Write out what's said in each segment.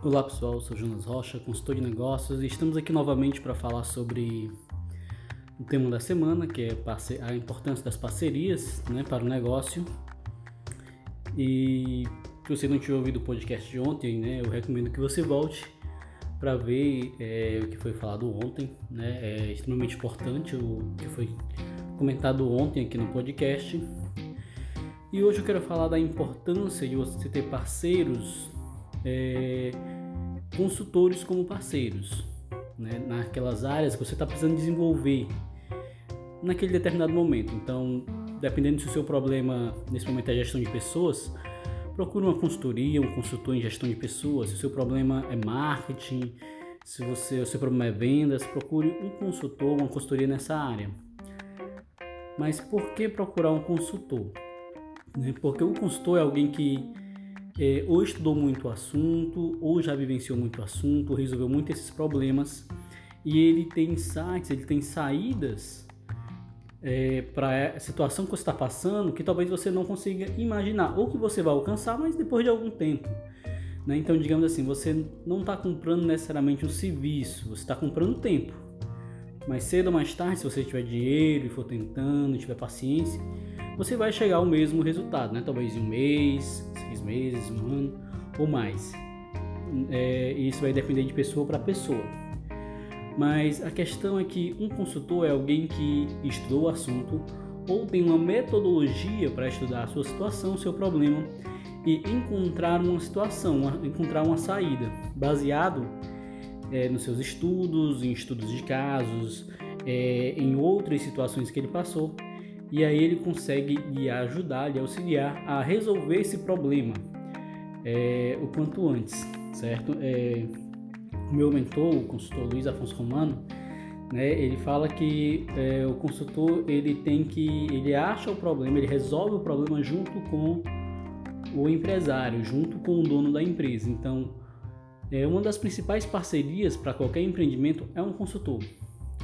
Olá pessoal, sou Jonas Rocha, consultor de negócios, e estamos aqui novamente para falar sobre o tema da semana, que é a importância das parcerias né, para o negócio. E se você não tiver ouvido o podcast de ontem, né, eu recomendo que você volte para ver é, o que foi falado ontem. Né, é extremamente importante o que foi comentado ontem aqui no podcast. E hoje eu quero falar da importância de você ter parceiros é, consultores como parceiros, né? naquelas áreas que você está precisando desenvolver naquele determinado momento. Então, dependendo se o seu problema nesse momento é gestão de pessoas, procure uma consultoria, um consultor em gestão de pessoas. Se o seu problema é marketing, se você, o seu problema é vendas, procure um consultor, uma consultoria nessa área. Mas por que procurar um consultor? Né? Porque o consultor é alguém que é, ou estudou muito o assunto, ou já vivenciou muito o assunto, ou resolveu muito esses problemas, e ele tem insights, ele tem saídas é, para a situação que você está passando que talvez você não consiga imaginar, ou que você vai alcançar, mas depois de algum tempo. Né? Então, digamos assim, você não está comprando necessariamente um serviço, você está comprando tempo. Mas cedo ou mais tarde, se você tiver dinheiro e for tentando, tiver paciência, você vai chegar ao mesmo resultado, né? Talvez em um mês, seis meses, um ano ou mais. É, isso vai depender de pessoa para pessoa. Mas a questão é que um consultor é alguém que estudou o assunto ou tem uma metodologia para estudar a sua situação, seu problema e encontrar uma situação, encontrar uma saída, baseado é, nos seus estudos, em estudos de casos, é, em outras situações que ele passou e aí ele consegue lhe ajudar, lhe auxiliar a resolver esse problema é, o quanto antes, certo? É, o meu mentor, o consultor Luiz Afonso Romano, né, ele fala que é, o consultor ele tem que ele acha o problema, ele resolve o problema junto com o empresário, junto com o dono da empresa. Então, é uma das principais parcerias para qualquer empreendimento é um consultor,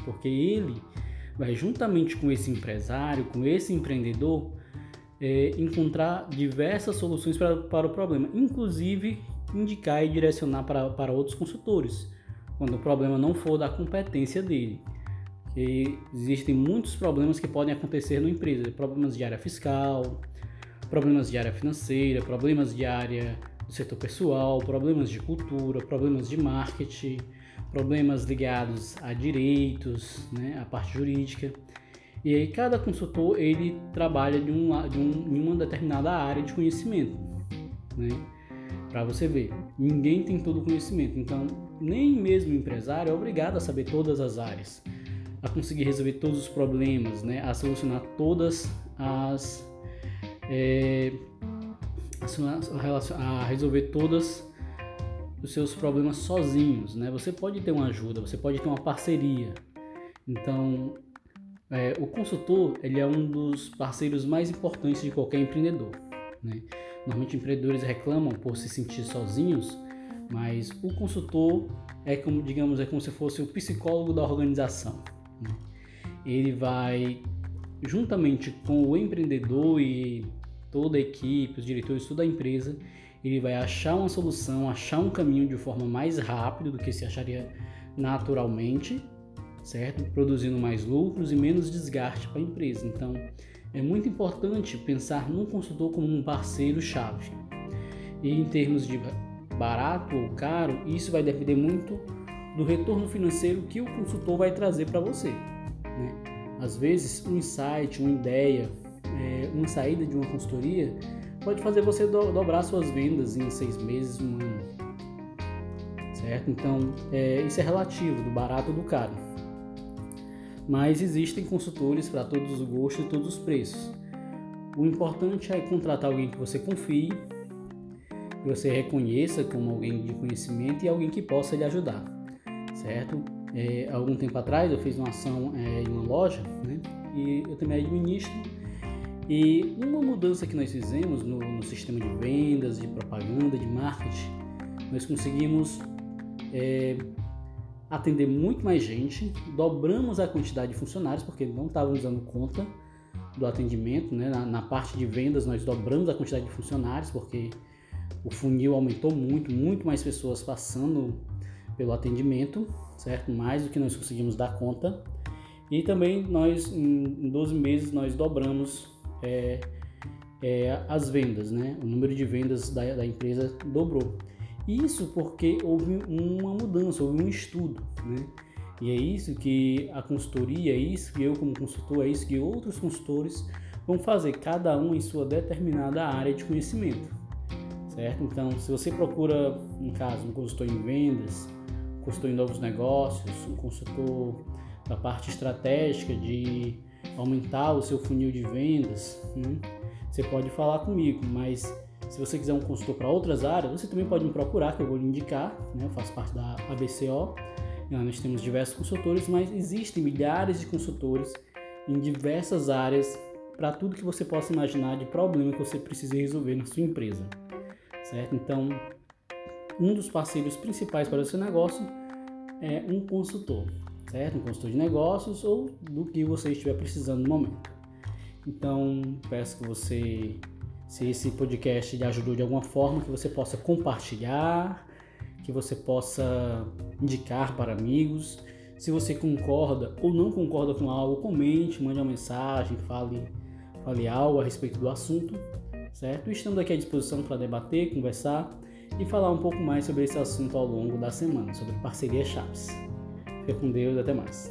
porque ele vai juntamente com esse empresário, com esse empreendedor, é, encontrar diversas soluções para, para o problema, inclusive indicar e direcionar para, para outros consultores, quando o problema não for da competência dele. E existem muitos problemas que podem acontecer na empresa, problemas de área fiscal, problemas de área financeira, problemas de área do setor pessoal, problemas de cultura, problemas de marketing, problemas ligados a direitos, né, a parte jurídica. E aí cada consultor ele trabalha de, um, de um, em uma determinada área de conhecimento, né? Para você ver, ninguém tem todo o conhecimento, então nem mesmo o empresário é obrigado a saber todas as áreas, a conseguir resolver todos os problemas, né? A solucionar todas as é, a, a resolver todas os seus problemas sozinhos, né? Você pode ter uma ajuda, você pode ter uma parceria. Então, é, o consultor ele é um dos parceiros mais importantes de qualquer empreendedor. Né? Normalmente empreendedores reclamam por se sentir sozinhos, mas o consultor é como digamos é como se fosse o psicólogo da organização. Né? Ele vai juntamente com o empreendedor e toda a equipe, os diretores, toda a empresa, ele vai achar uma solução, achar um caminho de forma mais rápida do que se acharia naturalmente, certo? Produzindo mais lucros e menos desgaste para a empresa. Então, é muito importante pensar num consultor como um parceiro-chave. E em termos de barato ou caro, isso vai depender muito do retorno financeiro que o consultor vai trazer para você. Né? Às vezes, um insight, uma ideia, é, uma saída de uma consultoria pode fazer você do, dobrar suas vendas em seis meses, um ano. Certo? Então, é, isso é relativo, do barato ou do caro. Mas existem consultores para todos os gostos e todos os preços. O importante é contratar alguém que você confie, que você reconheça como alguém de conhecimento e alguém que possa lhe ajudar, certo? É, algum tempo atrás eu fiz uma ação é, em uma loja, né? E eu também administro e uma mudança que nós fizemos no, no sistema de vendas, de propaganda, de marketing, nós conseguimos é, atender muito mais gente, dobramos a quantidade de funcionários, porque não estávamos dando conta do atendimento, né? na, na, parte de vendas nós dobramos a quantidade de funcionários, porque o funil aumentou muito, muito mais pessoas passando pelo atendimento, certo? Mais do que nós conseguimos dar conta. E também nós, em 12 meses, nós dobramos é, é, as vendas, né? O número de vendas da, da empresa dobrou. Isso porque houve uma mudança, houve um estudo, né? E é isso que a consultoria, é isso que eu como consultor, é isso que outros consultores vão fazer, cada um em sua determinada área de conhecimento, certo? Então, se você procura, no caso, um consultor em vendas, um consultor em novos negócios, um consultor da parte estratégica de aumentar o seu funil de vendas, né? você pode falar comigo, mas se você quiser um consultor para outras áreas, você também pode me procurar, que eu vou lhe indicar, né? eu faço parte da ABCO, nós temos diversos consultores, mas existem milhares de consultores em diversas áreas para tudo que você possa imaginar de problema que você precisa resolver na sua empresa, certo? Então, um dos parceiros principais para o seu negócio é um consultor, certo? Um consultor de negócios ou do que você estiver precisando no momento. Então, peço que você, se esse podcast lhe ajudou de alguma forma, que você possa compartilhar, que você possa indicar para amigos. Se você concorda ou não concorda com algo, comente, mande uma mensagem, fale fale algo a respeito do assunto, certo? Estamos aqui à disposição para debater, conversar e falar um pouco mais sobre esse assunto ao longo da semana, sobre parcerias chaves. Fica com Deus, até mais.